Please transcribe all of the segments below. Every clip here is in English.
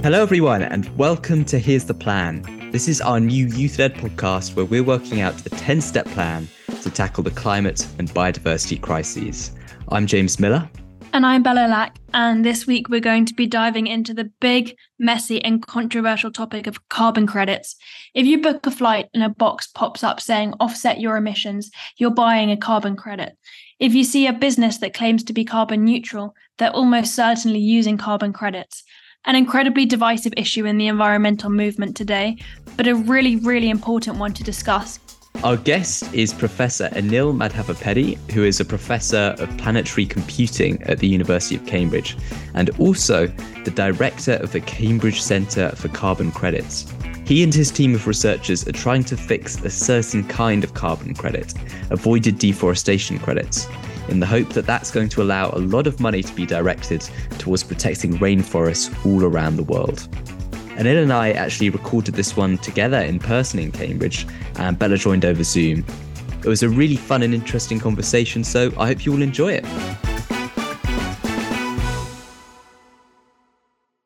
Hello, everyone, and welcome to Here's the Plan. This is our new youth led podcast where we're working out a 10 step plan to tackle the climate and biodiversity crises. I'm James Miller. And I'm Bella Lack, and this week we're going to be diving into the big, messy, and controversial topic of carbon credits. If you book a flight and a box pops up saying offset your emissions, you're buying a carbon credit. If you see a business that claims to be carbon neutral, they're almost certainly using carbon credits. An incredibly divisive issue in the environmental movement today, but a really, really important one to discuss. Our guest is Professor Anil Madhavapeddy, who is a professor of planetary computing at the University of Cambridge and also the director of the Cambridge Centre for Carbon Credits. He and his team of researchers are trying to fix a certain kind of carbon credit, avoided deforestation credits, in the hope that that's going to allow a lot of money to be directed towards protecting rainforests all around the world. Anil and I actually recorded this one together in person in Cambridge, and Bella joined over Zoom. It was a really fun and interesting conversation, so I hope you all enjoy it.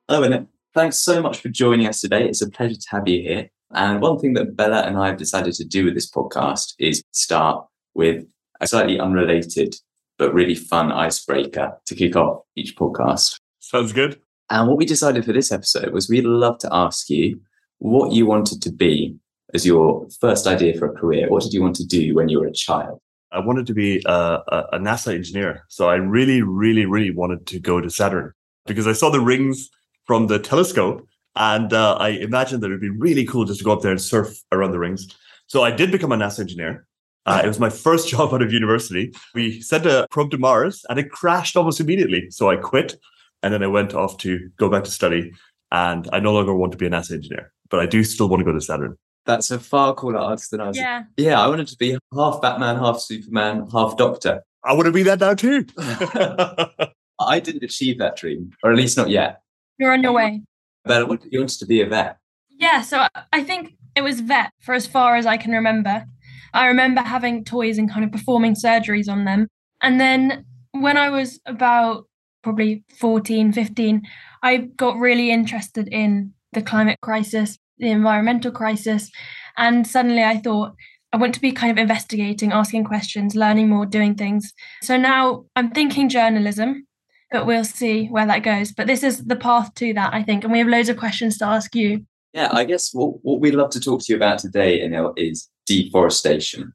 Hello, Anil. Thanks so much for joining us today. It's a pleasure to have you here. And one thing that Bella and I have decided to do with this podcast is start with a slightly unrelated but really fun icebreaker to kick off each podcast. Sounds good. And what we decided for this episode was we'd love to ask you what you wanted to be as your first idea for a career. What did you want to do when you were a child? I wanted to be a, a NASA engineer. So I really, really, really wanted to go to Saturn because I saw the rings from the telescope. And uh, I imagined that it'd be really cool just to go up there and surf around the rings. So I did become a NASA engineer. Uh, it was my first job out of university. We sent a probe to Mars and it crashed almost immediately. So I quit and then I went off to go back to study. And I no longer want to be a NASA engineer, but I do still want to go to Saturn. That's a far cooler answer than I was. Yeah. Yeah, I wanted to be half Batman, half Superman, half Doctor. I want to be that now too. I didn't achieve that dream, or at least not yet. You're on your way. But what you wanted to be a vet. Yeah, so I think it was vet for as far as I can remember. I remember having toys and kind of performing surgeries on them. And then when I was about probably 14, 15, I got really interested in the climate crisis, the environmental crisis. And suddenly I thought, I want to be kind of investigating, asking questions, learning more, doing things. So now I'm thinking journalism, but we'll see where that goes. But this is the path to that, I think. And we have loads of questions to ask you. Yeah, I guess what, what we'd love to talk to you about today, Anil, is deforestation.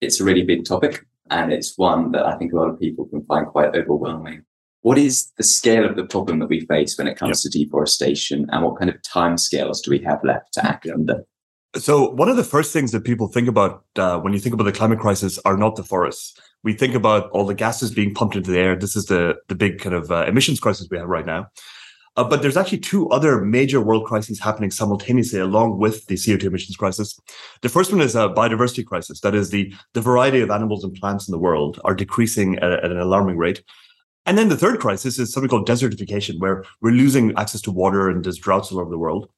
It's a really big topic, and it's one that I think a lot of people can find quite overwhelming. What is the scale of the problem that we face when it comes yep. to deforestation, and what kind of timescales do we have left to act under? So, one of the first things that people think about uh, when you think about the climate crisis are not the forests. We think about all the gases being pumped into the air. This is the the big kind of uh, emissions crisis we have right now. Uh, but there's actually two other major world crises happening simultaneously along with the CO2 emissions crisis. The first one is a biodiversity crisis. That is the, the variety of animals and plants in the world are decreasing at, at an alarming rate. And then the third crisis is something called desertification, where we're losing access to water and there's droughts all over the world.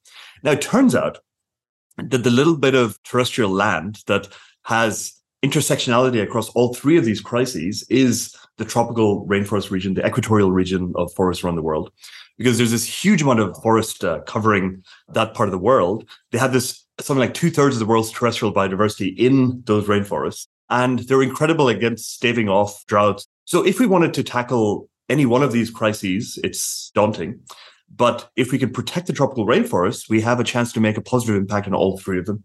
Now, it turns out that the little bit of terrestrial land that has intersectionality across all three of these crises is the tropical rainforest region, the equatorial region of forests around the world because there's this huge amount of forest uh, covering that part of the world. They have this something like two thirds of the world's terrestrial biodiversity in those rainforests, and they're incredible against staving off droughts. So if we wanted to tackle any one of these crises, it's daunting. But if we can protect the tropical rainforests, we have a chance to make a positive impact on all three of them.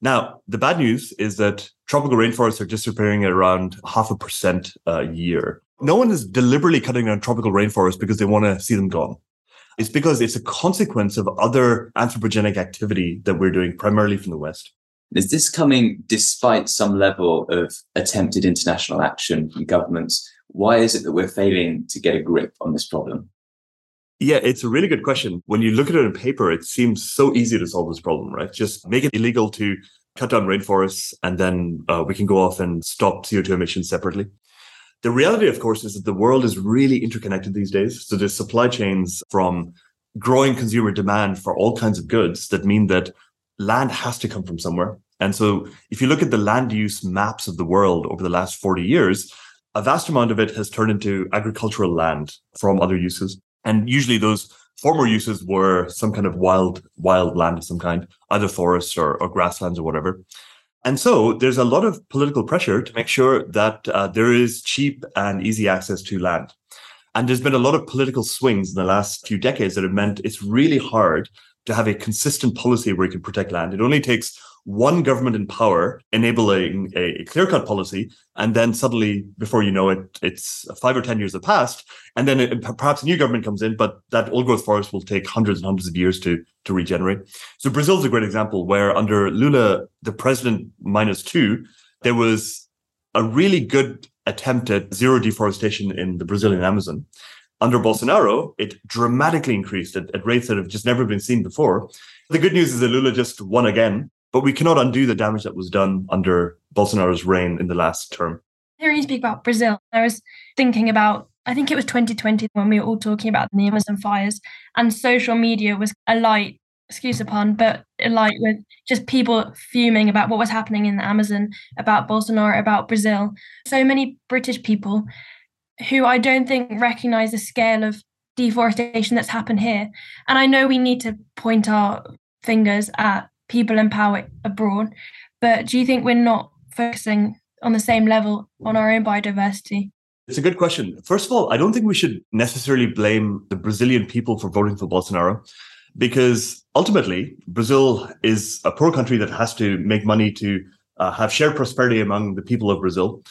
Now, the bad news is that tropical rainforests are disappearing at around half a percent a year no one is deliberately cutting down tropical rainforests because they want to see them gone. It's because it's a consequence of other anthropogenic activity that we're doing primarily from the West. Is this coming despite some level of attempted international action from governments? Why is it that we're failing to get a grip on this problem? Yeah, it's a really good question. When you look at it on paper, it seems so easy to solve this problem, right? Just make it illegal to cut down rainforests and then uh, we can go off and stop CO2 emissions separately. The reality, of course, is that the world is really interconnected these days. So there's supply chains from growing consumer demand for all kinds of goods that mean that land has to come from somewhere. And so if you look at the land use maps of the world over the last 40 years, a vast amount of it has turned into agricultural land from other uses. And usually those former uses were some kind of wild, wild land of some kind, either forests or, or grasslands or whatever. And so there's a lot of political pressure to make sure that uh, there is cheap and easy access to land. And there's been a lot of political swings in the last few decades that have meant it's really hard to have a consistent policy where you can protect land. It only takes one government in power enabling a, a clear cut policy. And then suddenly, before you know it, it's five or 10 years have passed. And then it, perhaps a new government comes in, but that old growth forest will take hundreds and hundreds of years to, to regenerate. So Brazil is a great example where under Lula, the president minus two, there was a really good attempt at zero deforestation in the Brazilian Amazon. Under Bolsonaro, it dramatically increased at, at rates that have just never been seen before. The good news is that Lula just won again but we cannot undo the damage that was done under Bolsonaro's reign in the last term. Hearing you speak about Brazil, I was thinking about, I think it was 2020 when we were all talking about the Amazon fires, and social media was alight, excuse the pun, but alight with just people fuming about what was happening in the Amazon, about Bolsonaro, about Brazil. So many British people who I don't think recognize the scale of deforestation that's happened here. And I know we need to point our fingers at people in power abroad. But do you think we're not focusing on the same level on our own biodiversity? It's a good question. First of all, I don't think we should necessarily blame the Brazilian people for voting for Bolsonaro because ultimately Brazil is a poor country that has to make money to uh, have shared prosperity among the people of Brazil.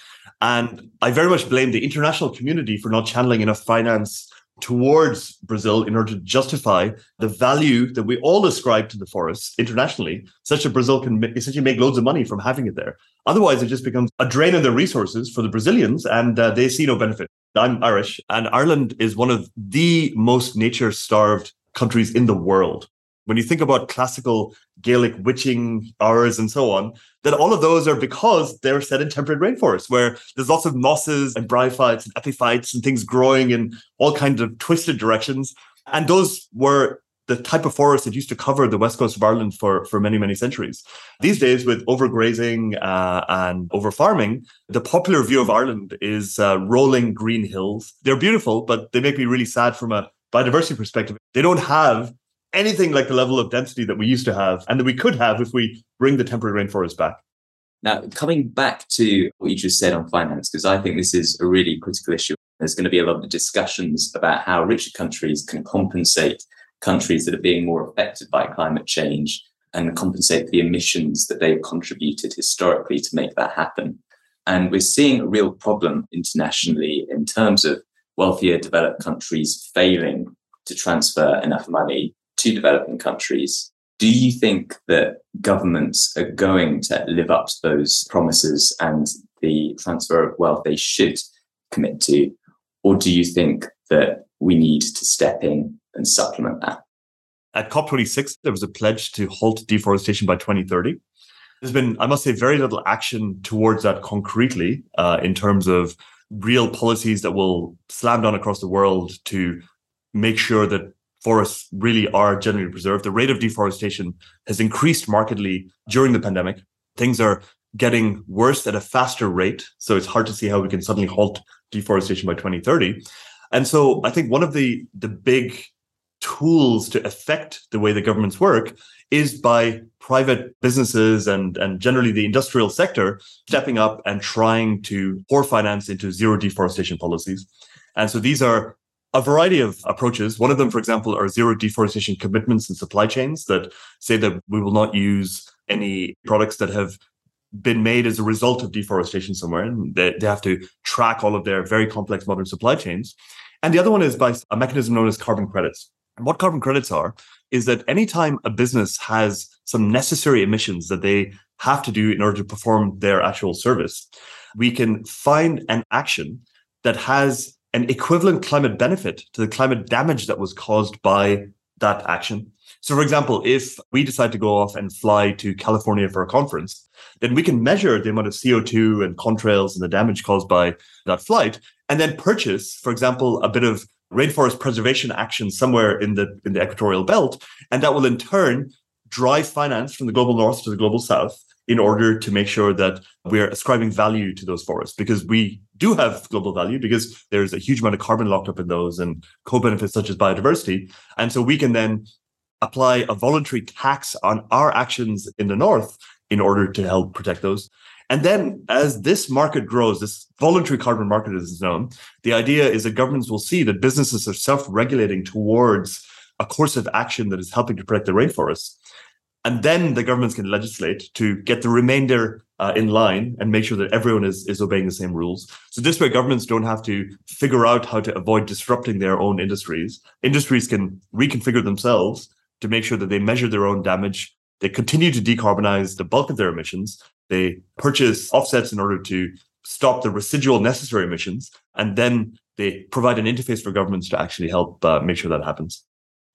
And I very much blame the international community for not channeling enough finance towards Brazil in order to justify the value that we all ascribe to the forests internationally, such that Brazil can essentially make loads of money from having it there. Otherwise, it just becomes a drain of their resources for the Brazilians, and uh, they see no benefit. I'm Irish, and Ireland is one of the most nature starved countries in the world when you think about classical Gaelic witching hours and so on, that all of those are because they're set in temperate rainforests where there's lots of mosses and bryophytes and epiphytes and things growing in all kinds of twisted directions. And those were the type of forest that used to cover the west coast of Ireland for, for many, many centuries. These days, with overgrazing uh, and overfarming, the popular view of Ireland is uh, rolling green hills. They're beautiful, but they make me really sad from a biodiversity perspective. They don't have anything like the level of density that we used to have and that we could have if we bring the temperate rainforest back. Now, coming back to what you just said on finance, because I think this is a really critical issue. There's going to be a lot of discussions about how richer countries can compensate countries that are being more affected by climate change and compensate for the emissions that they've contributed historically to make that happen. And we're seeing a real problem internationally in terms of wealthier developed countries failing to transfer enough money to developing countries. Do you think that governments are going to live up to those promises and the transfer of wealth they should commit to? Or do you think that we need to step in and supplement that? At COP26, there was a pledge to halt deforestation by 2030. There's been, I must say, very little action towards that concretely uh, in terms of real policies that will slam down across the world to make sure that forests really are generally preserved. The rate of deforestation has increased markedly during the pandemic. Things are getting worse at a faster rate. So it's hard to see how we can suddenly halt deforestation by 2030. And so I think one of the, the big tools to affect the way the governments work is by private businesses and, and generally the industrial sector stepping up and trying to pour finance into zero deforestation policies. And so these are a variety of approaches. One of them, for example, are zero deforestation commitments in supply chains that say that we will not use any products that have been made as a result of deforestation somewhere. And they, they have to track all of their very complex modern supply chains. And the other one is by a mechanism known as carbon credits. And what carbon credits are is that anytime a business has some necessary emissions that they have to do in order to perform their actual service, we can find an action that has an equivalent climate benefit to the climate damage that was caused by that action. So, for example, if we decide to go off and fly to California for a conference, then we can measure the amount of CO2 and contrails and the damage caused by that flight, and then purchase, for example, a bit of rainforest preservation action somewhere in the in the equatorial belt, and that will in turn drive finance from the global north to the global south in order to make sure that we're ascribing value to those forests because we do have global value because there's a huge amount of carbon locked up in those and co-benefits such as biodiversity. And so we can then apply a voluntary tax on our actions in the north in order to help protect those. And then as this market grows, this voluntary carbon market is known, the idea is that governments will see that businesses are self-regulating towards a course of action that is helping to protect the rainforests. And then the governments can legislate to get the remainder uh, in line and make sure that everyone is, is obeying the same rules. So this way, governments don't have to figure out how to avoid disrupting their own industries. Industries can reconfigure themselves to make sure that they measure their own damage. They continue to decarbonize the bulk of their emissions. They purchase offsets in order to stop the residual necessary emissions. And then they provide an interface for governments to actually help uh, make sure that happens.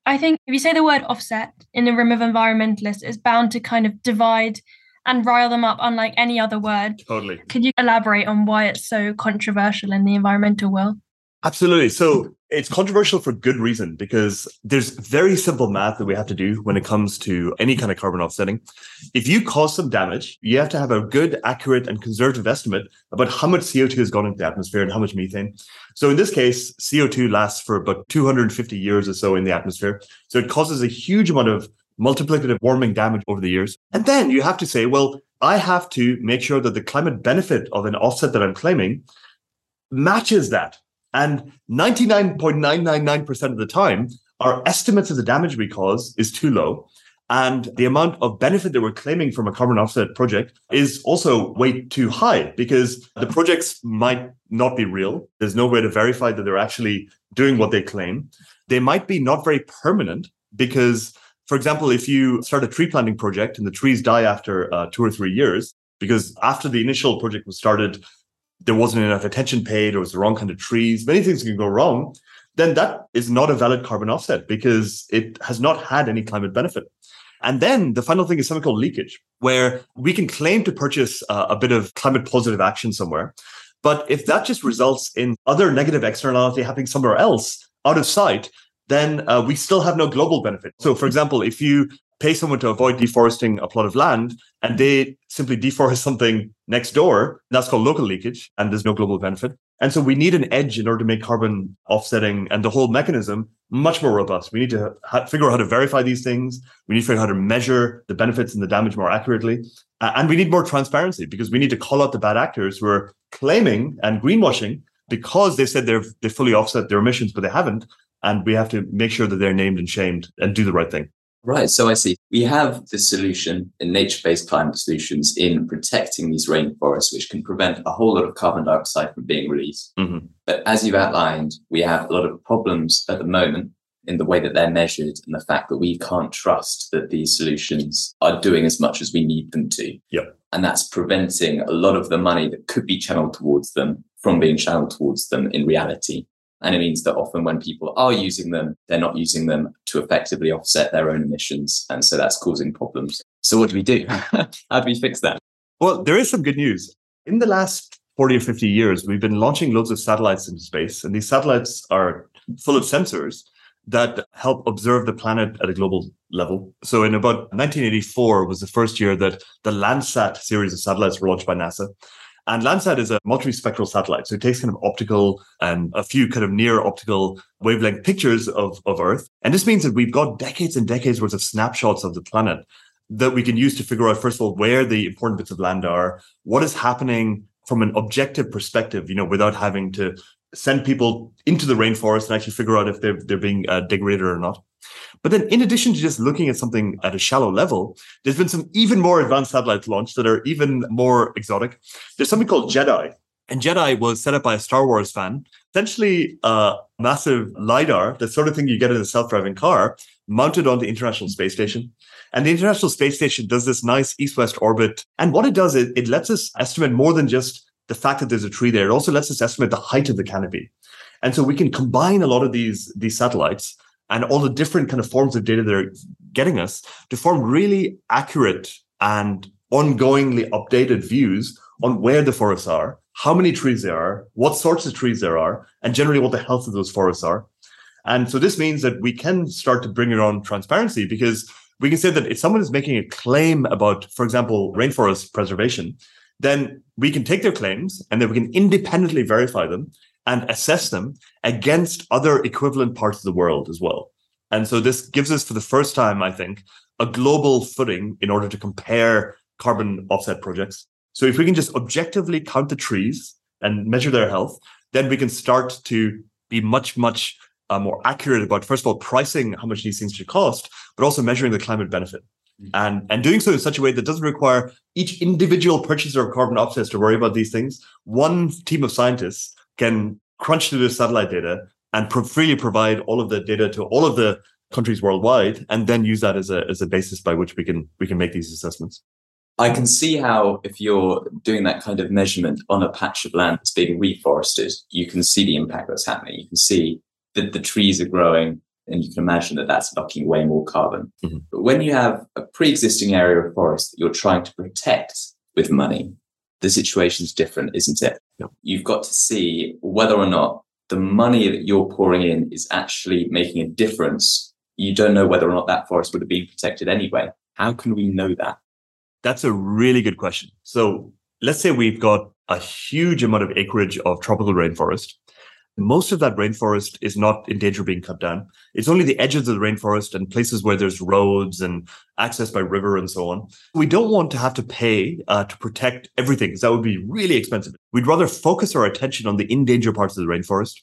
I think if you say the word offset in the room of environmentalists, it's bound to kind of divide and rile them up, unlike any other word. Totally. Could you elaborate on why it's so controversial in the environmental world? Absolutely. So it's controversial for good reason because there's very simple math that we have to do when it comes to any kind of carbon offsetting. If you cause some damage, you have to have a good, accurate, and conservative estimate about how much CO2 has gone into the atmosphere and how much methane. So in this case, CO2 lasts for about 250 years or so in the atmosphere. So it causes a huge amount of multiplicative warming damage over the years. And then you have to say, well, I have to make sure that the climate benefit of an offset that I'm claiming matches that and 99.999% of the time, our estimates of the damage we cause is too low. And the amount of benefit that we're claiming from a carbon offset project is also way too high because the projects might not be real. There's no way to verify that they're actually doing what they claim. They might be not very permanent because, for example, if you start a tree planting project and the trees die after uh, two or three years, because after the initial project was started, there wasn't enough attention paid or it was the wrong kind of trees, many things can go wrong, then that is not a valid carbon offset because it has not had any climate benefit. And then the final thing is something called leakage, where we can claim to purchase uh, a bit of climate positive action somewhere. But if that just results in other negative externality happening somewhere else out of sight, then uh, we still have no global benefit. So, for example, if you pay someone to avoid deforesting a plot of land and they simply deforest something next door, that's called local leakage and there's no global benefit. And so we need an edge in order to make carbon offsetting and the whole mechanism much more robust. We need to ha- figure out how to verify these things. We need to figure out how to measure the benefits and the damage more accurately. Uh, and we need more transparency because we need to call out the bad actors who are claiming and greenwashing because they said they've they fully offset their emissions, but they haven't. And we have to make sure that they're named and shamed and do the right thing. Right. So I see. We have the solution in nature based climate solutions in protecting these rainforests, which can prevent a whole lot of carbon dioxide from being released. Mm-hmm. But as you've outlined, we have a lot of problems at the moment in the way that they're measured and the fact that we can't trust that these solutions are doing as much as we need them to. Yep. And that's preventing a lot of the money that could be channeled towards them from being channeled towards them in reality. And it means that often when people are using them, they're not using them to effectively offset their own emissions. And so that's causing problems. So what do we do? How do we fix that? Well, there is some good news. In the last 40 or 50 years, we've been launching loads of satellites into space, and these satellites are full of sensors that help observe the planet at a global level. So in about 1984 was the first year that the Landsat series of satellites were launched by NASA. And Landsat is a multispectral satellite. So it takes kind of optical and a few kind of near optical wavelength pictures of, of Earth. And this means that we've got decades and decades worth of snapshots of the planet that we can use to figure out, first of all, where the important bits of land are, what is happening from an objective perspective, you know, without having to send people into the rainforest and actually figure out if they're, they're being uh, degraded or not. But then, in addition to just looking at something at a shallow level, there's been some even more advanced satellites launched that are even more exotic. There's something called GEDI. And GEDI was set up by a Star Wars fan, essentially a massive LiDAR, the sort of thing you get in a self driving car, mounted on the International Space Station. And the International Space Station does this nice east west orbit. And what it does is it lets us estimate more than just the fact that there's a tree there. It also lets us estimate the height of the canopy. And so we can combine a lot of these, these satellites and all the different kind of forms of data they're getting us to form really accurate and ongoingly updated views on where the forests are, how many trees there are, what sorts of trees there are, and generally what the health of those forests are. And so this means that we can start to bring around transparency because we can say that if someone is making a claim about, for example, rainforest preservation, then we can take their claims and then we can independently verify them and assess them against other equivalent parts of the world as well. And so this gives us, for the first time, I think, a global footing in order to compare carbon offset projects. So if we can just objectively count the trees and measure their health, then we can start to be much, much uh, more accurate about, first of all, pricing how much these things should cost, but also measuring the climate benefit. Mm-hmm. And, and doing so in such a way that doesn't require each individual purchaser of carbon offsets to worry about these things. One team of scientists can crunch through the satellite data and pro- freely provide all of the data to all of the countries worldwide, and then use that as a as a basis by which we can we can make these assessments. I can see how if you're doing that kind of measurement on a patch of land that's being reforested, you can see the impact that's happening. You can see that the trees are growing, and you can imagine that that's locking away more carbon. Mm-hmm. But when you have a pre-existing area of forest that you're trying to protect with money, the situation's different, isn't it? You've got to see whether or not the money that you're pouring in is actually making a difference. You don't know whether or not that forest would have been protected anyway. How can we know that? That's a really good question. So let's say we've got a huge amount of acreage of tropical rainforest most of that rainforest is not in danger of being cut down. It's only the edges of the rainforest and places where there's roads and access by river and so on. We don't want to have to pay uh, to protect everything because that would be really expensive. We'd rather focus our attention on the in danger parts of the rainforest.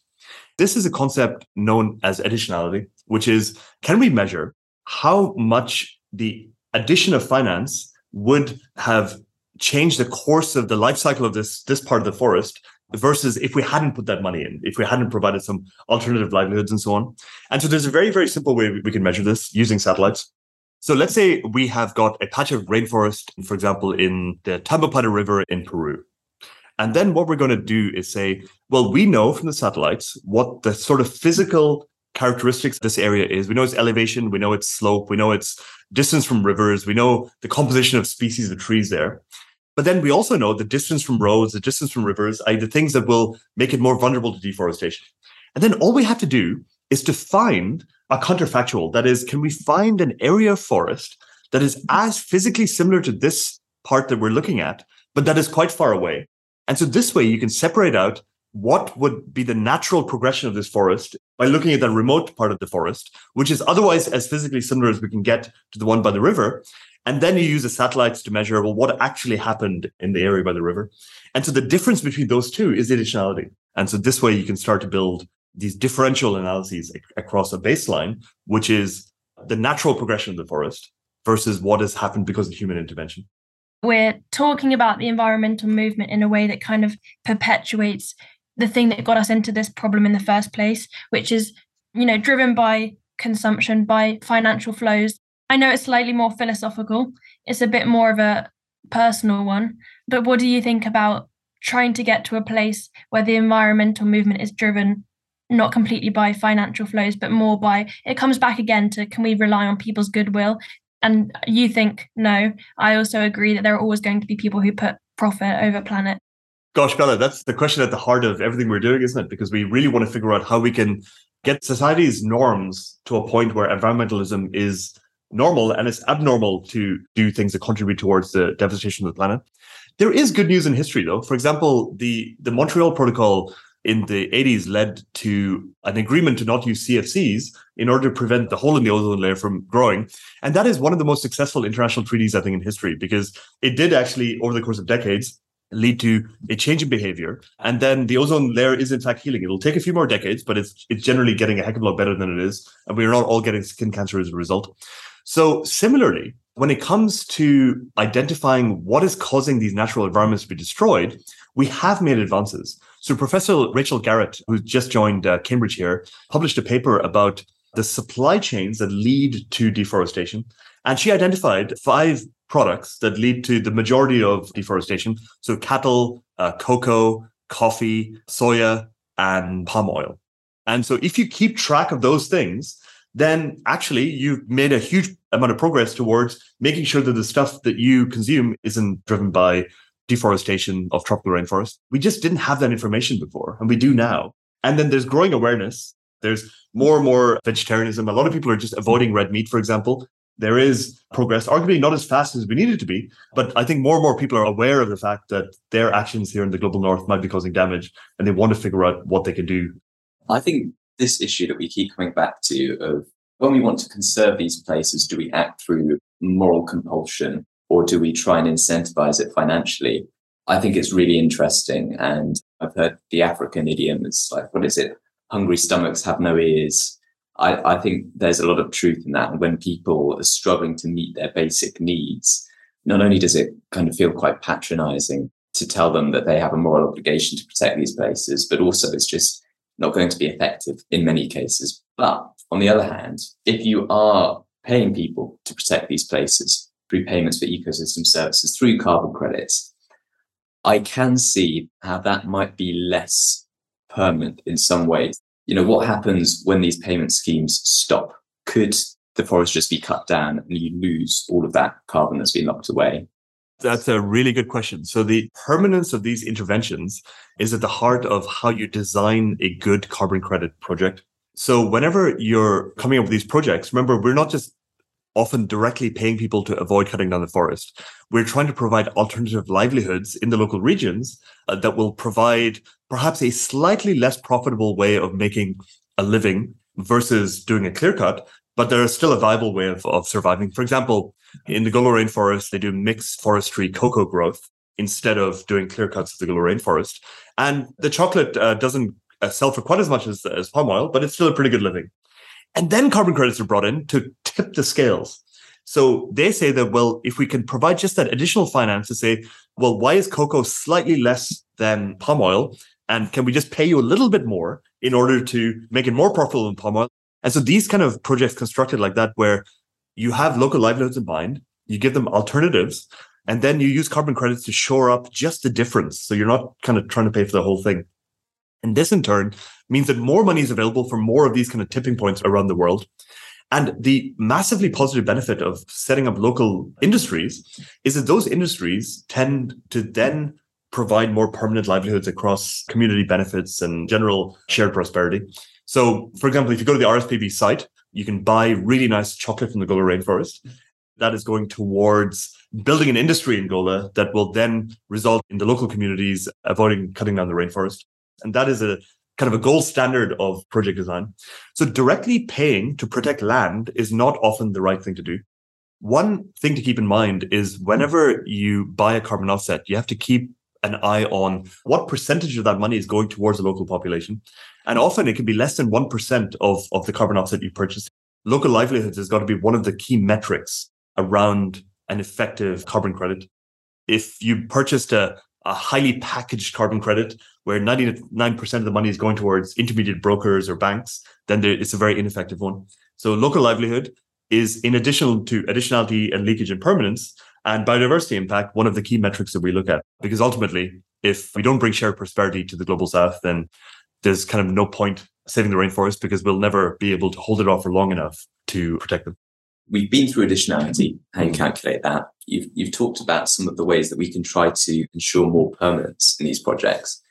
This is a concept known as additionality, which is can we measure how much the addition of finance would have changed the course of the life cycle of this this part of the forest versus if we hadn't put that money in, if we hadn't provided some alternative livelihoods and so on. And so there's a very, very simple way we can measure this using satellites. So let's say we have got a patch of rainforest, for example, in the Tambopata River in Peru. And then what we're going to do is say, well, we know from the satellites what the sort of physical characteristics this area is. We know its elevation, we know its slope, we know its distance from rivers, we know the composition of species of trees there. But then we also know the distance from roads, the distance from rivers the things that will make it more vulnerable to deforestation. And then all we have to do is to find a counterfactual. That is, can we find an area of forest that is as physically similar to this part that we're looking at, but that is quite far away? And so this way you can separate out what would be the natural progression of this forest by looking at that remote part of the forest, which is otherwise as physically similar as we can get to the one by the river. And then you use the satellites to measure, well, what actually happened in the area by the river. And so the difference between those two is the additionality. And so this way you can start to build these differential analyses across a baseline, which is the natural progression of the forest versus what has happened because of human intervention. We're talking about the environmental movement in a way that kind of perpetuates the thing that got us into this problem in the first place, which is, you know, driven by consumption, by financial flows I know it's slightly more philosophical, it's a bit more of a personal one. But what do you think about trying to get to a place where the environmental movement is driven not completely by financial flows, but more by it comes back again to can we rely on people's goodwill? And you think no. I also agree that there are always going to be people who put profit over planet. Gosh, Bella, that's the question at the heart of everything we're doing, isn't it? Because we really want to figure out how we can get society's norms to a point where environmentalism is normal and it's abnormal to do things that contribute towards the devastation of the planet. There is good news in history, though. For example, the, the Montreal Protocol in the 80s led to an agreement to not use CFCs in order to prevent the hole in the ozone layer from growing. And that is one of the most successful international treaties, I think, in history, because it did actually, over the course of decades, lead to a change in behavior. And then the ozone layer is in fact healing. It'll take a few more decades, but it's it's generally getting a heck of a lot better than it is. And we're not all getting skin cancer as a result. So similarly, when it comes to identifying what is causing these natural environments to be destroyed, we have made advances. So Professor Rachel Garrett, who just joined uh, Cambridge here, published a paper about the supply chains that lead to deforestation. And she identified five products that lead to the majority of deforestation. So cattle, uh, cocoa, coffee, soya, and palm oil. And so if you keep track of those things, then actually you've made a huge amount of progress towards making sure that the stuff that you consume isn't driven by deforestation of tropical rainforest. We just didn't have that information before, and we do now. And then there's growing awareness. There's more and more vegetarianism. A lot of people are just avoiding red meat, for example. there is progress, arguably not as fast as we need it to be. But I think more and more people are aware of the fact that their actions here in the global north might be causing damage and they want to figure out what they can do. I think this issue that we keep coming back to of when we want to conserve these places, do we act through moral compulsion or do we try and incentivize it financially? I think it's really interesting. And I've heard the African idiom, it's like, what is it? Hungry stomachs have no ears. I, I think there's a lot of truth in that. And when people are struggling to meet their basic needs, not only does it kind of feel quite patronizing to tell them that they have a moral obligation to protect these places, but also it's just not going to be effective in many cases. But on the other hand, if you are paying people to protect these places through payments for ecosystem services, through carbon credits, I can see how that might be less permanent in some ways you know, what happens when these payment schemes stop? Could the forest just be cut down and you lose all of that carbon that's been locked away? That's a really good question. So the permanence of these interventions is at the heart of how you design a good carbon credit project. So whenever you're coming up with these projects, remember, we're not just often directly paying people to avoid cutting down the forest. We're trying to provide alternative livelihoods in the local regions uh, that will provide perhaps a slightly less profitable way of making a living versus doing a clear cut, but there is still a viable way of, of surviving. For example, in the Gola rainforest, they do mixed forestry cocoa growth instead of doing clear cuts of the Gola rainforest. And the chocolate uh, doesn't uh, sell for quite as much as, as palm oil, but it's still a pretty good living. And then carbon credits are brought in to tip the scales. So they say that, well, if we can provide just that additional finance to say, well, why is cocoa slightly less than palm oil? And can we just pay you a little bit more in order to make it more profitable than palm oil? And so these kind of projects constructed like that, where you have local livelihoods in mind, you give them alternatives, and then you use carbon credits to shore up just the difference. So you're not kind of trying to pay for the whole thing. And this in turn means that more money is available for more of these kind of tipping points around the world. And the massively positive benefit of setting up local industries is that those industries tend to then provide more permanent livelihoods across community benefits and general shared prosperity. So, for example, if you go to the RSPB site, you can buy really nice chocolate from the Gola rainforest. That is going towards building an industry in Gola that will then result in the local communities avoiding cutting down the rainforest. And that is a kind of a gold standard of project design. So directly paying to protect land is not often the right thing to do. One thing to keep in mind is whenever you buy a carbon offset, you have to keep an eye on what percentage of that money is going towards the local population. And often it can be less than 1% of, of the carbon offset you purchase. Local livelihoods has got to be one of the key metrics around an effective carbon credit. If you purchased a, a highly packaged carbon credit where 99% of the money is going towards intermediate brokers or banks, then there, it's a very ineffective one. So local livelihood is in addition to additionality and leakage and permanence and biodiversity impact, one of the key metrics that we look at. Because ultimately, if we don't bring shared prosperity to the global south, then there's kind of no point saving the rainforest because we'll never be able to hold it off for long enough to protect them. We've been through additionality, how you calculate that. You've, you've talked about some of the ways that we can try to ensure more permanence in these projects.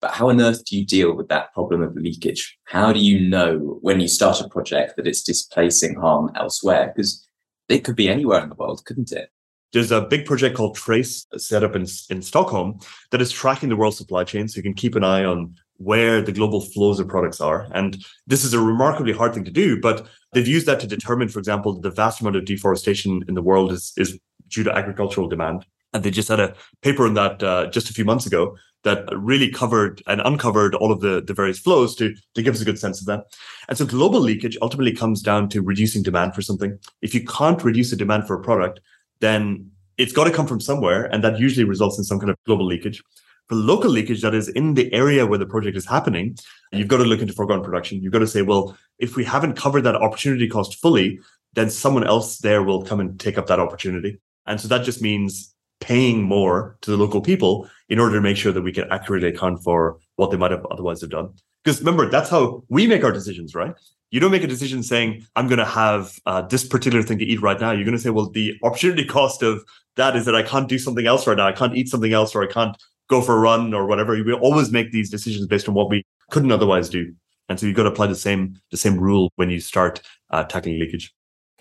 But how on earth do you deal with that problem of leakage? How do you know when you start a project that it's displacing harm elsewhere? Because it could be anywhere in the world, couldn't it? There's a big project called Trase set up in, in Stockholm that is tracking the world supply chain. So you can keep an eye on where the global flows of products are. And this is a remarkably hard thing to do, but they've used that to determine, for example, the vast amount of deforestation in the world is, is due to agricultural demand. And they just had a paper on that uh, just a few months ago that really covered and uncovered all of the, the various flows to, to give us a good sense of that. And so global leakage ultimately comes down to reducing demand for something. If you can't reduce the demand for a product, then it's got to come from somewhere. And that usually results in some kind of global leakage. For local leakage that is in the area where the project is happening, you've got to look into foregone production. You've got to say, well, if we haven't covered that opportunity cost fully, then someone else there will come and take up that opportunity. And so that just means paying more to the local people in order to make sure that we can accurately account for what they might have otherwise have done. Because remember, that's how we make our decisions, right? You don't make a decision saying, I'm going to have uh, this particular thing to eat right now. You're going to say, well, the opportunity cost of that is that I can't do something else right now. I can't eat something else or I can't go for a run or whatever. We always make these decisions based on what we couldn't otherwise do. And so you've got to apply the same the same rule when you start uh, tackling leakage.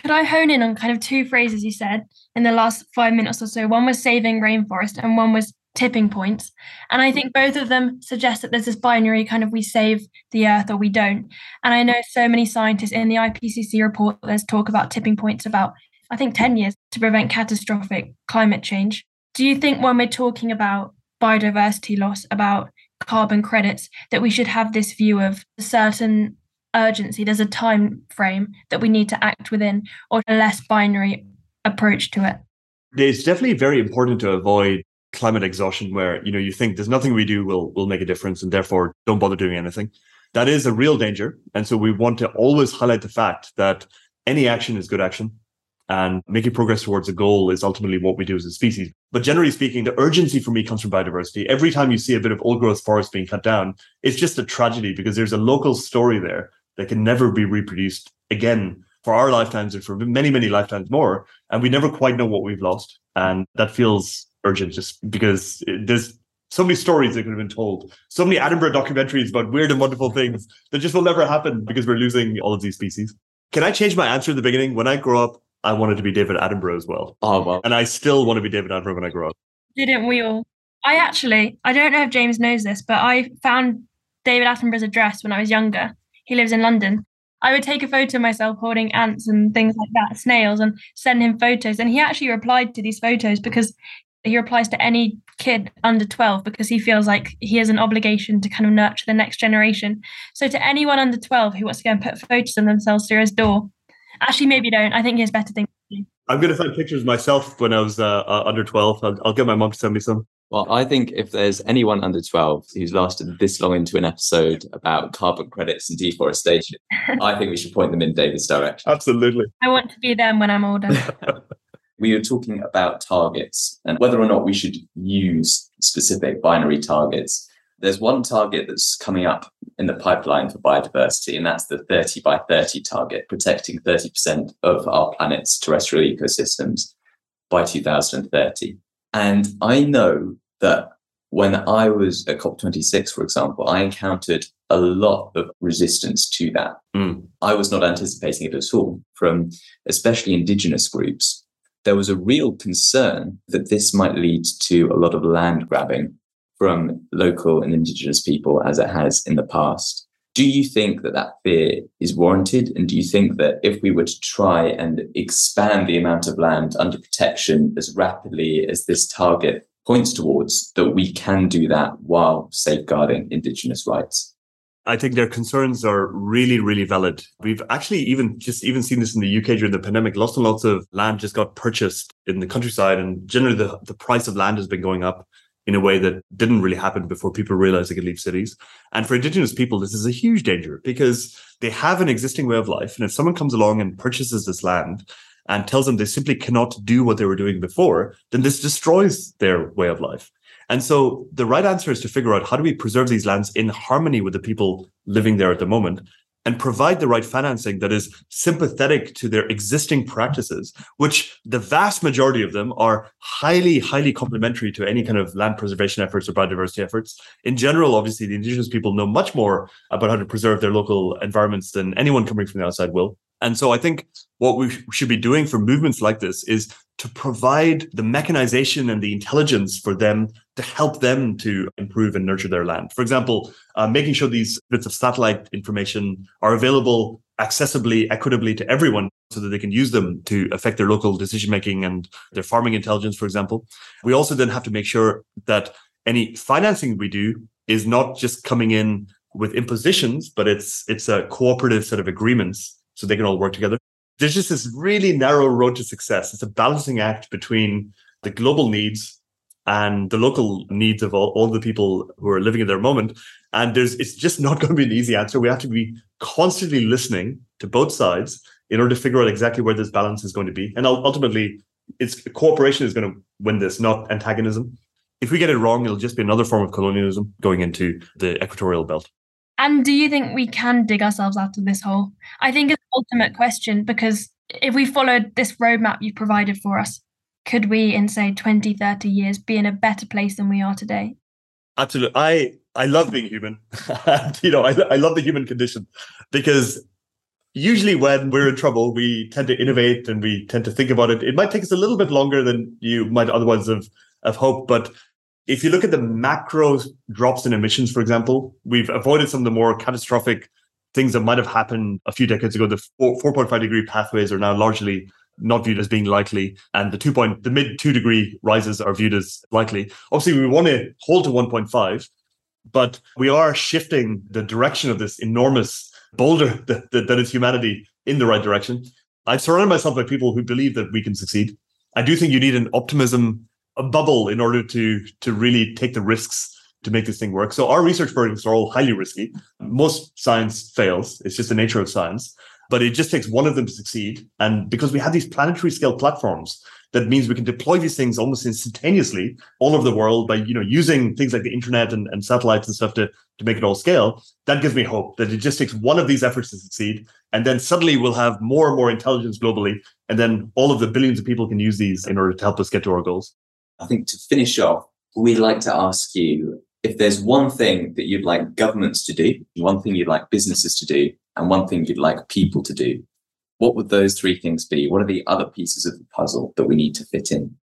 Could I hone in on kind of two phrases you said in the last five minutes or so? One was saving rainforest and one was tipping points. And I think both of them suggest that there's this binary kind of we save the earth or we don't. And I know so many scientists in the IPCC report, there's talk about tipping points about, I think, 10 years to prevent catastrophic climate change. Do you think when we're talking about biodiversity loss, about carbon credits, that we should have this view of a certain urgency? There's a time frame that we need to act within, or a less binary approach to it? It's definitely very important to avoid climate exhaustion where you know you think there's nothing we do will will make a difference and therefore don't bother doing anything. That is a real danger. And so we want to always highlight the fact that any action is good action and making progress towards a goal is ultimately what we do as a species. But generally speaking the urgency for me comes from biodiversity. Every time you see a bit of old growth forest being cut down it's just a tragedy because there's a local story there that can never be reproduced again for our lifetimes and for many many lifetimes more. And we never quite know what we've lost. And that feels urgent just because there's so many stories that could have been told, so many Attenborough documentaries about weird and wonderful things that just will never happen because we're losing all of these species. Can I change my answer at the beginning? When I grow up, I wanted to be David Attenborough as well. Oh, well. And I still want to be David Attenborough when I grow up. Didn't we all? I actually, I don't know if James knows this, but I found David Attenborough's address when I was younger. He lives in London. I would take a photo of myself holding ants and things like that, snails, and send him photos. And he actually replied to these photos because he replies to any kid under 12 because he feels like he has an obligation to kind of nurture the next generation. So to anyone under 12 who wants to go and put photos of themselves through his door, actually maybe don't. I think he has better things to do. I'm going to find pictures myself when I was uh, uh, under 12. I'll, I'll get my mom to send me some. Well, I think if there's anyone under 12 who's lasted this long into an episode about carbon credits and deforestation, I think we should point them in David's direction. Absolutely. I want to be them when I'm older. we are talking about targets and whether or not we should use specific binary targets. There's one target that's coming up in the pipeline for biodiversity, and that's the 30 by 30 target, protecting 30% of our planet's terrestrial ecosystems by 2030. And I know that when I was at COP26, for example, I encountered a lot of resistance to that. Mm. I was not anticipating it at all from especially indigenous groups there was a real concern that this might lead to a lot of land grabbing from local and indigenous people as it has in the past. Do you think that that fear is warranted? And do you think that if we were to try and expand the amount of land under protection as rapidly as this target points towards, that we can do that while safeguarding indigenous rights? I think their concerns are really, really valid. We've actually even just even seen this in the UK during the pandemic. Lots and lots of land just got purchased in the countryside, and generally the, the price of land has been going up in a way that didn't really happen before people realized they could leave cities. And for indigenous people, this is a huge danger because they have an existing way of life. And if someone comes along and purchases this land and tells them they simply cannot do what they were doing before, then this destroys their way of life. And so the right answer is to figure out how do we preserve these lands in harmony with the people living there at the moment and provide the right financing that is sympathetic to their existing practices, which the vast majority of them are highly, highly complementary to any kind of land preservation efforts or biodiversity efforts. In general, obviously, the indigenous people know much more about how to preserve their local environments than anyone coming from the outside will. And so I think what we should be doing for movements like this is to provide the mechanization and the intelligence for them to help them to improve and nurture their land. For example, uh, making sure these bits of satellite information are available accessibly, equitably to everyone so that they can use them to affect their local decision making and their farming intelligence, for example. We also then have to make sure that any financing we do is not just coming in with impositions, but it's it's a cooperative set of agreements so they can all work together there's just this really narrow road to success. It's a balancing act between the global needs and the local needs of all, all the people who are living in their moment. And there's it's just not going to be an easy answer. We have to be constantly listening to both sides in order to figure out exactly where this balance is going to be. And ultimately, it's cooperation is going to win this, not antagonism. If we get it wrong, it'll just be another form of colonialism going into the equatorial belt. And do you think we can dig ourselves out of this hole? I think it's an ultimate question because if we followed this roadmap you provided for us, could we, in say 20, 30 years, be in a better place than we are today? Absolutely. I, I love being human. you know, I, I love the human condition because usually when we're in trouble, we tend to innovate and we tend to think about it. It might take us a little bit longer than you might otherwise have, have hoped. But if you look at the macro drops in emissions, for example, we've avoided some of the more catastrophic things that might have happened a few decades ago. The 4, 4.5 degree pathways are now largely not viewed as being likely, and the two point the mid two degree rises are viewed as likely. Obviously, we want to hold to 1.5, but we are shifting the direction of this enormous boulder that, that, that is humanity in the right direction. I've surrounded myself by people who believe that we can succeed. I do think you need an optimism, a bubble, in order to to really take the risks to make this thing work. So our research projects are all highly risky. Most science fails. It's just the nature of science. But it just takes one of them to succeed. And because we have these planetary scale platforms, that means we can deploy these things almost instantaneously all over the world by you know using things like the internet and, and satellites and stuff to, to make it all scale. That gives me hope that it just takes one of these efforts to succeed. And then suddenly we'll have more and more intelligence globally. And then all of the billions of people can use these in order to help us get to our goals. I think to finish off, we'd like to ask you if there's one thing that you'd like governments to do, one thing you'd like businesses to do, and one thing you'd like people to do, what would those three things be? What are the other pieces of the puzzle that we need to fit in?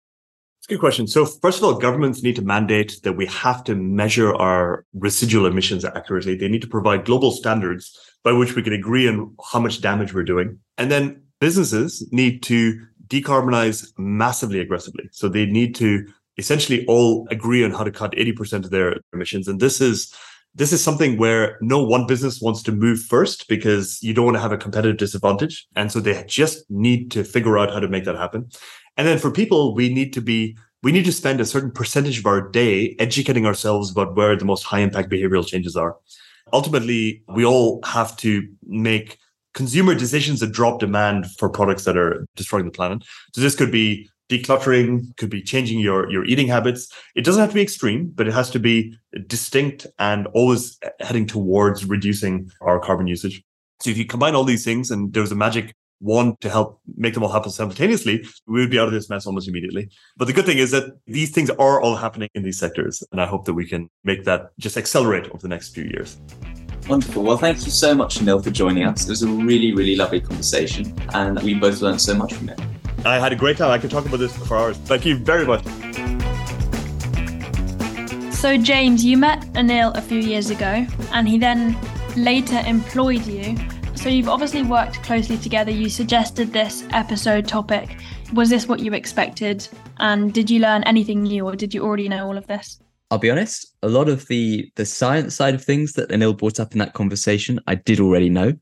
It's a good question. So, first of all, governments need to mandate that we have to measure our residual emissions accurately. They need to provide global standards by which we can agree on how much damage we're doing. And then businesses need to decarbonize massively aggressively. So, they need to essentially all agree on how to cut 80% of their emissions. And this is this is something where no one business wants to move first because you don't want to have a competitive disadvantage. And so they just need to figure out how to make that happen. And then for people, we need to be, we need to spend a certain percentage of our day educating ourselves about where the most high impact behavioral changes are. Ultimately, we all have to make consumer decisions that drop demand for products that are destroying the planet. So this could be decluttering could be changing your your eating habits it doesn't have to be extreme but it has to be distinct and always heading towards reducing our carbon usage so if you combine all these things and there was a magic wand to help make them all happen simultaneously we would be out of this mess almost immediately but the good thing is that these things are all happening in these sectors and i hope that we can make that just accelerate over the next few years Wonderful. Well, thank you so much, Anil, for joining us. It was a really, really lovely conversation, and we both learned so much from it. I had a great time. I could talk about this for hours. Thank you very much. So, James, you met Anil a few years ago, and he then later employed you. So, you've obviously worked closely together. You suggested this episode topic. Was this what you expected? And did you learn anything new, or did you already know all of this? I'll be honest, a lot of the the science side of things that Anil brought up in that conversation, I did already know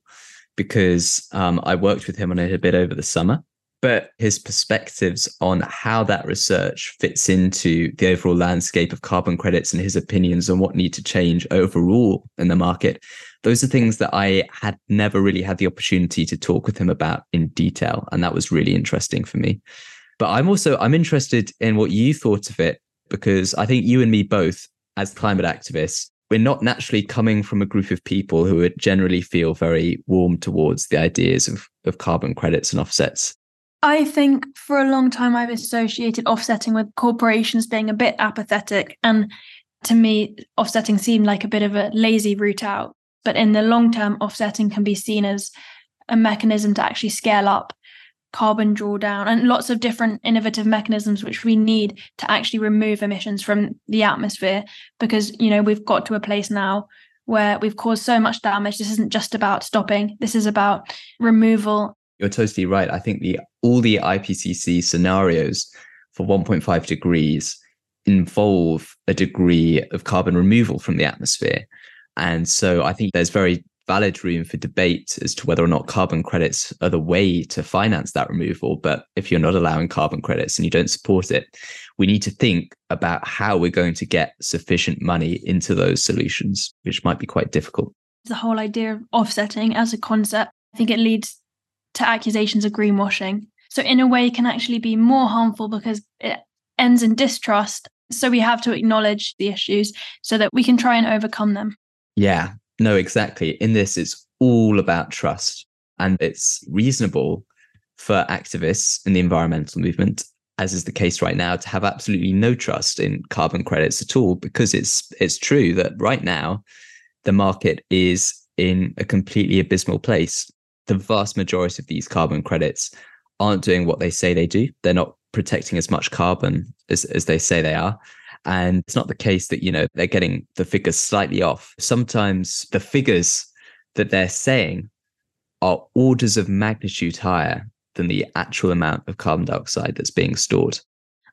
because um, I worked with him on it a bit over the summer but his perspectives on how that research fits into the overall landscape of carbon credits and his opinions on what need to change overall in the market those are things that i had never really had the opportunity to talk with him about in detail and that was really interesting for me. But i'm also i'm interested in what you thought of it because i think you and me both as climate activists we're not naturally coming from a group of people who would generally feel very warm towards the ideas of, of carbon credits and offsets I think for a long time I've associated offsetting with corporations being a bit apathetic. And to me, offsetting seemed like a bit of a lazy route out. But in the long term, offsetting can be seen as a mechanism to actually scale up carbon drawdown and lots of different innovative mechanisms which we need to actually remove emissions from the atmosphere because you know we've got to a place now where we've caused so much damage this isn't just about stopping this is about removal you're totally right. I think the all the IPCC scenarios for 1.5 degrees involve a degree of carbon removal from the atmosphere. And so I think there's very valid room for debate as to whether or not carbon credits are the way to finance that removal. But if you're not allowing carbon credits and you don't support it, we need to think about how we're going to get sufficient money into those solutions, which might be quite difficult. The whole idea of offsetting as a concept, I think it leads to accusations of greenwashing. So, in a way, can actually be more harmful because it ends in distrust. So, we have to acknowledge the issues so that we can try and overcome them. Yeah, no, exactly. In this, it's all about trust. And it's reasonable for activists in the environmental movement, as is the case right now, to have absolutely no trust in carbon credits at all, because it's it's true that right now the market is in a completely abysmal place the vast majority of these carbon credits aren't doing what they say they do. They're not protecting as much carbon as, as they say they are. And it's not the case that, you know, they're getting the figures slightly off. Sometimes the figures that they're saying are orders of magnitude higher than the actual amount of carbon dioxide that's being stored.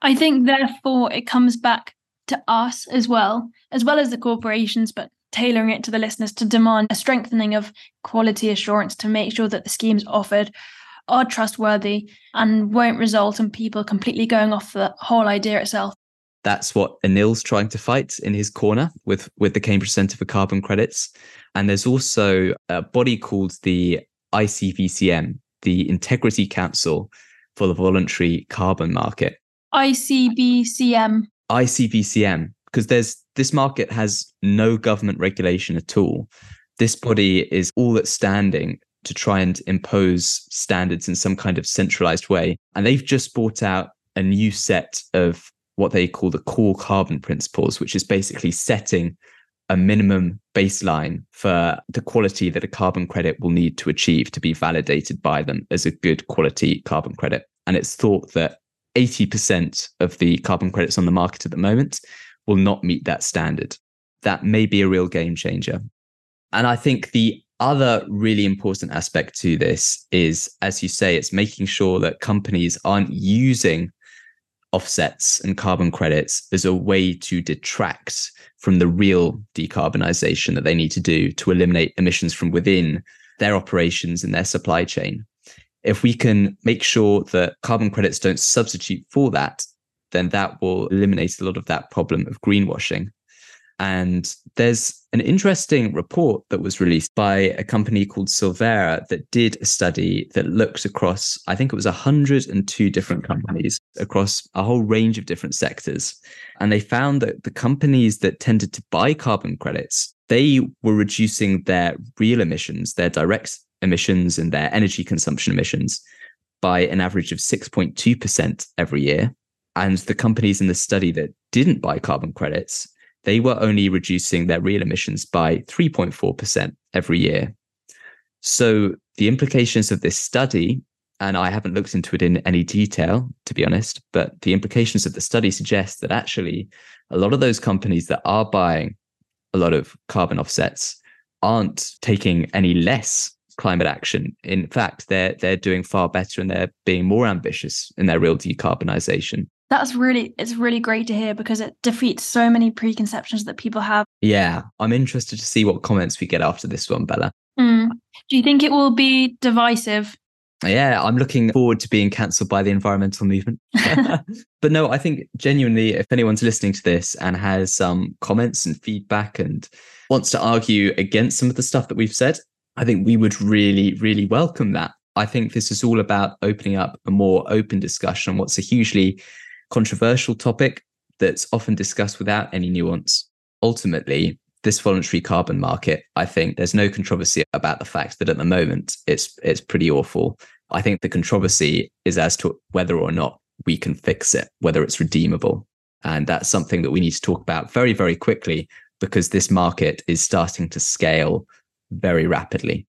I think, therefore, it comes back to us as well, as well as the corporations, but tailoring it to the listeners to demand a strengthening of quality assurance to make sure that the schemes offered are trustworthy and won't result in people completely going off the whole idea itself. That's what Anil's trying to fight in his corner with, with the Cambridge Centre for Carbon Credits. And there's also a body called the ICVCM, the Integrity Council for the Voluntary Carbon Market. ICBCM. ICVCM, because there's this market has no government regulation at all. This body is all that's standing to try and impose standards in some kind of centralized way. And they've just brought out a new set of what they call the core carbon principles, which is basically setting a minimum baseline for the quality that a carbon credit will need to achieve to be validated by them as a good quality carbon credit. And it's thought that 80% of the carbon credits on the market at the moment will not meet that standard. That may be a real game changer. And I think the other really important aspect to this is, as you say, it's making sure that companies aren't using offsets and carbon credits as a way to detract from the real decarbonization that they need to do to eliminate emissions from within their operations and their supply chain. If we can make sure that carbon credits don't substitute for that, then that will eliminate a lot of that problem of greenwashing. And there's an interesting report that was released by a company called Sylvera that did a study that looked across, I think it was 102 different companies across a whole range of different sectors. And they found that the companies that tended to buy carbon credits, they were reducing their real emissions, their direct emissions and their energy consumption emissions by an average of 6.2% every year. And the companies in the study that didn't buy carbon credits, they were only reducing their real emissions by 3.4% every year. So the implications of this study, and I haven't looked into it in any detail, to be honest, but the implications of the study suggest that actually a lot of those companies that are buying a lot of carbon offsets aren't taking any less climate action. In fact, they're they're doing far better and they're being more ambitious in their real decarbonisation. That's really it's really great to hear because it defeats so many preconceptions that people have. Yeah, I'm interested to see what comments we get after this one, Bella. Mm. Do you think it will be divisive? Yeah, I'm looking forward to being cancelled by the environmental movement. but no, I think genuinely, if anyone's listening to this and has some comments and feedback and wants to argue against some of the stuff that we've said, I think we would really, really welcome that. I think this is all about opening up a more open discussion on what's a hugely controversial topic that's often discussed without any nuance. Ultimately, this voluntary carbon market, I think there's no controversy about the fact that at the moment it's it's pretty awful. I think the controversy is as to whether or not we can fix it, whether it's redeemable. And that's something that we need to talk about very, very quickly because this market is starting to scale very rapidly.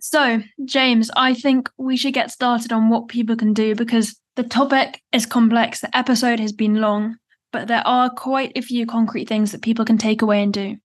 So, James, I think we should get started on what people can do because the topic is complex. The episode has been long, but there are quite a few concrete things that people can take away and do.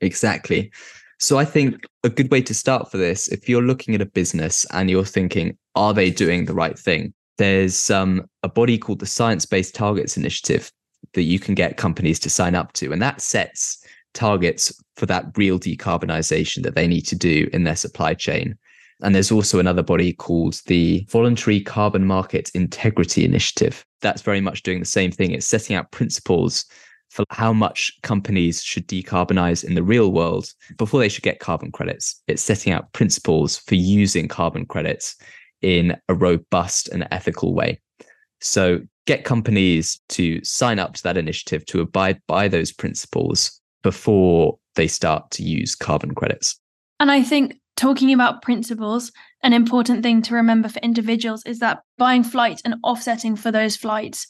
Exactly. So, I think a good way to start for this, if you're looking at a business and you're thinking, are they doing the right thing? There's um, a body called the Science Based Targets Initiative that you can get companies to sign up to, and that sets targets for that real decarbonization that they need to do in their supply chain. And there's also another body called the Voluntary Carbon Market Integrity Initiative. That's very much doing the same thing. It's setting out principles for how much companies should decarbonize in the real world before they should get carbon credits. It's setting out principles for using carbon credits in a robust and ethical way. So get companies to sign up to that initiative to abide by those principles before they start to use carbon credits. And I think talking about principles, an important thing to remember for individuals is that buying flights and offsetting for those flights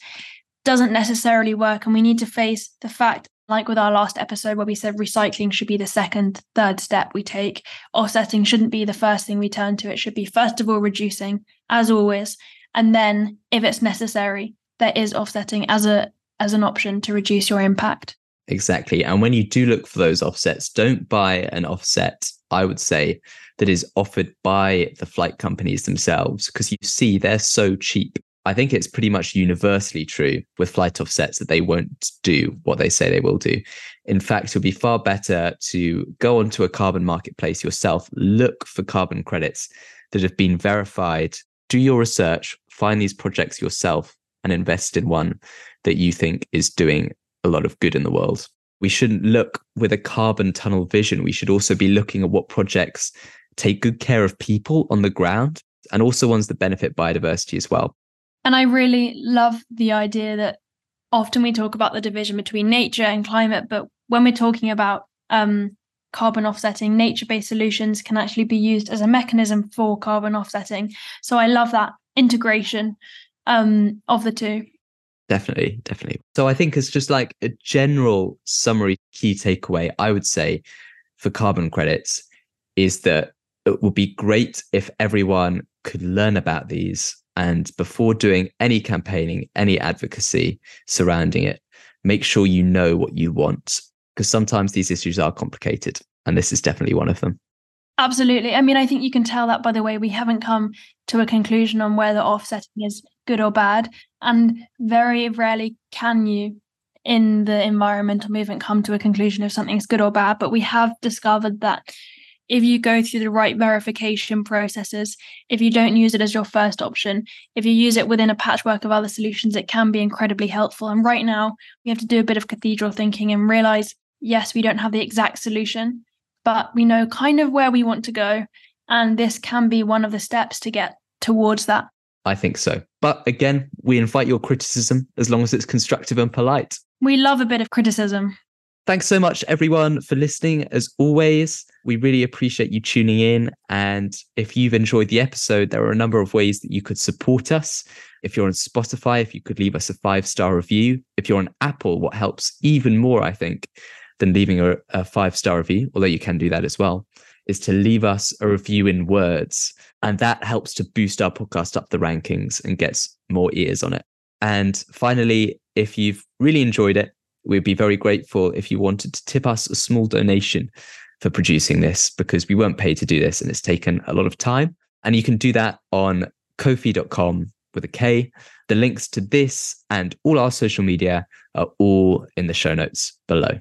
doesn't necessarily work. And we need to face the fact like with our last episode where we said recycling should be the second, third step we take. Offsetting shouldn't be the first thing we turn to. It should be, first of all, reducing, as always. And then, if it's necessary, there is offsetting as a as an option to reduce your impact. Exactly. And when you do look for those offsets, don't buy an offset, I would say, that is offered by the flight companies themselves, because you see they're so cheap. I think it's pretty much universally true with flight offsets that they won't do what they say they will do. In fact, it would be far better to go onto a carbon marketplace yourself, look for carbon credits that have been verified, do your research, find these projects yourself, and invest in one that you think is doing a lot of good in the world. We shouldn't look with a carbon tunnel vision. We should also be looking at what projects take good care of people on the ground and also ones that benefit biodiversity as well. And I really love the idea that often we talk about the division between nature and climate, but when we're talking about um, carbon offsetting, nature based solutions can actually be used as a mechanism for carbon offsetting. So I love that integration um, of the two. Definitely, definitely. So I think it's just like a general summary key takeaway, I would say for carbon credits is that it would be great if everyone could learn about these and before doing any campaigning, any advocacy surrounding it, make sure you know what you want because sometimes these issues are complicated and this is definitely one of them. Absolutely. I mean, I think you can tell that by the way we haven't come to a conclusion on whether offsetting is good or bad. And very rarely can you, in the environmental movement, come to a conclusion if something's good or bad. But we have discovered that if you go through the right verification processes, if you don't use it as your first option, if you use it within a patchwork of other solutions, it can be incredibly helpful. And right now, we have to do a bit of cathedral thinking and realize yes, we don't have the exact solution, but we know kind of where we want to go. And this can be one of the steps to get towards that. I think so. But again, we invite your criticism as long as it's constructive and polite. We love a bit of criticism. Thanks so much, everyone, for listening. As always, we really appreciate you tuning in. And if you've enjoyed the episode, there are a number of ways that you could support us. If you're on Spotify, if you could leave us a five star review. If you're on Apple, what helps even more, I think, than leaving a, a five star review, although you can do that as well, is to leave us a review in words. And that helps to boost our podcast up the rankings and gets more ears on it. And finally, if you've really enjoyed it, we'd be very grateful if you wanted to tip us a small donation for producing this because we weren't paid to do this and it's taken a lot of time. And you can do that on kofi.com with a K. The links to this and all our social media are all in the show notes below.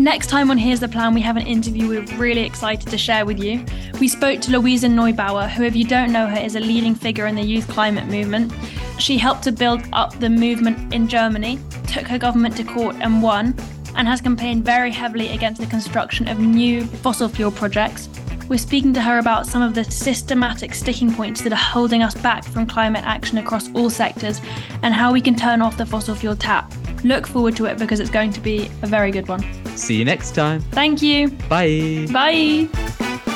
Next time on Here's the Plan, we have an interview we're really excited to share with you. We spoke to Luisa Neubauer, who, if you don't know her, is a leading figure in the youth climate movement. She helped to build up the movement in Germany, took her government to court and won, and has campaigned very heavily against the construction of new fossil fuel projects. We're speaking to her about some of the systematic sticking points that are holding us back from climate action across all sectors and how we can turn off the fossil fuel tap. Look forward to it because it's going to be a very good one. See you next time. Thank you. Bye. Bye.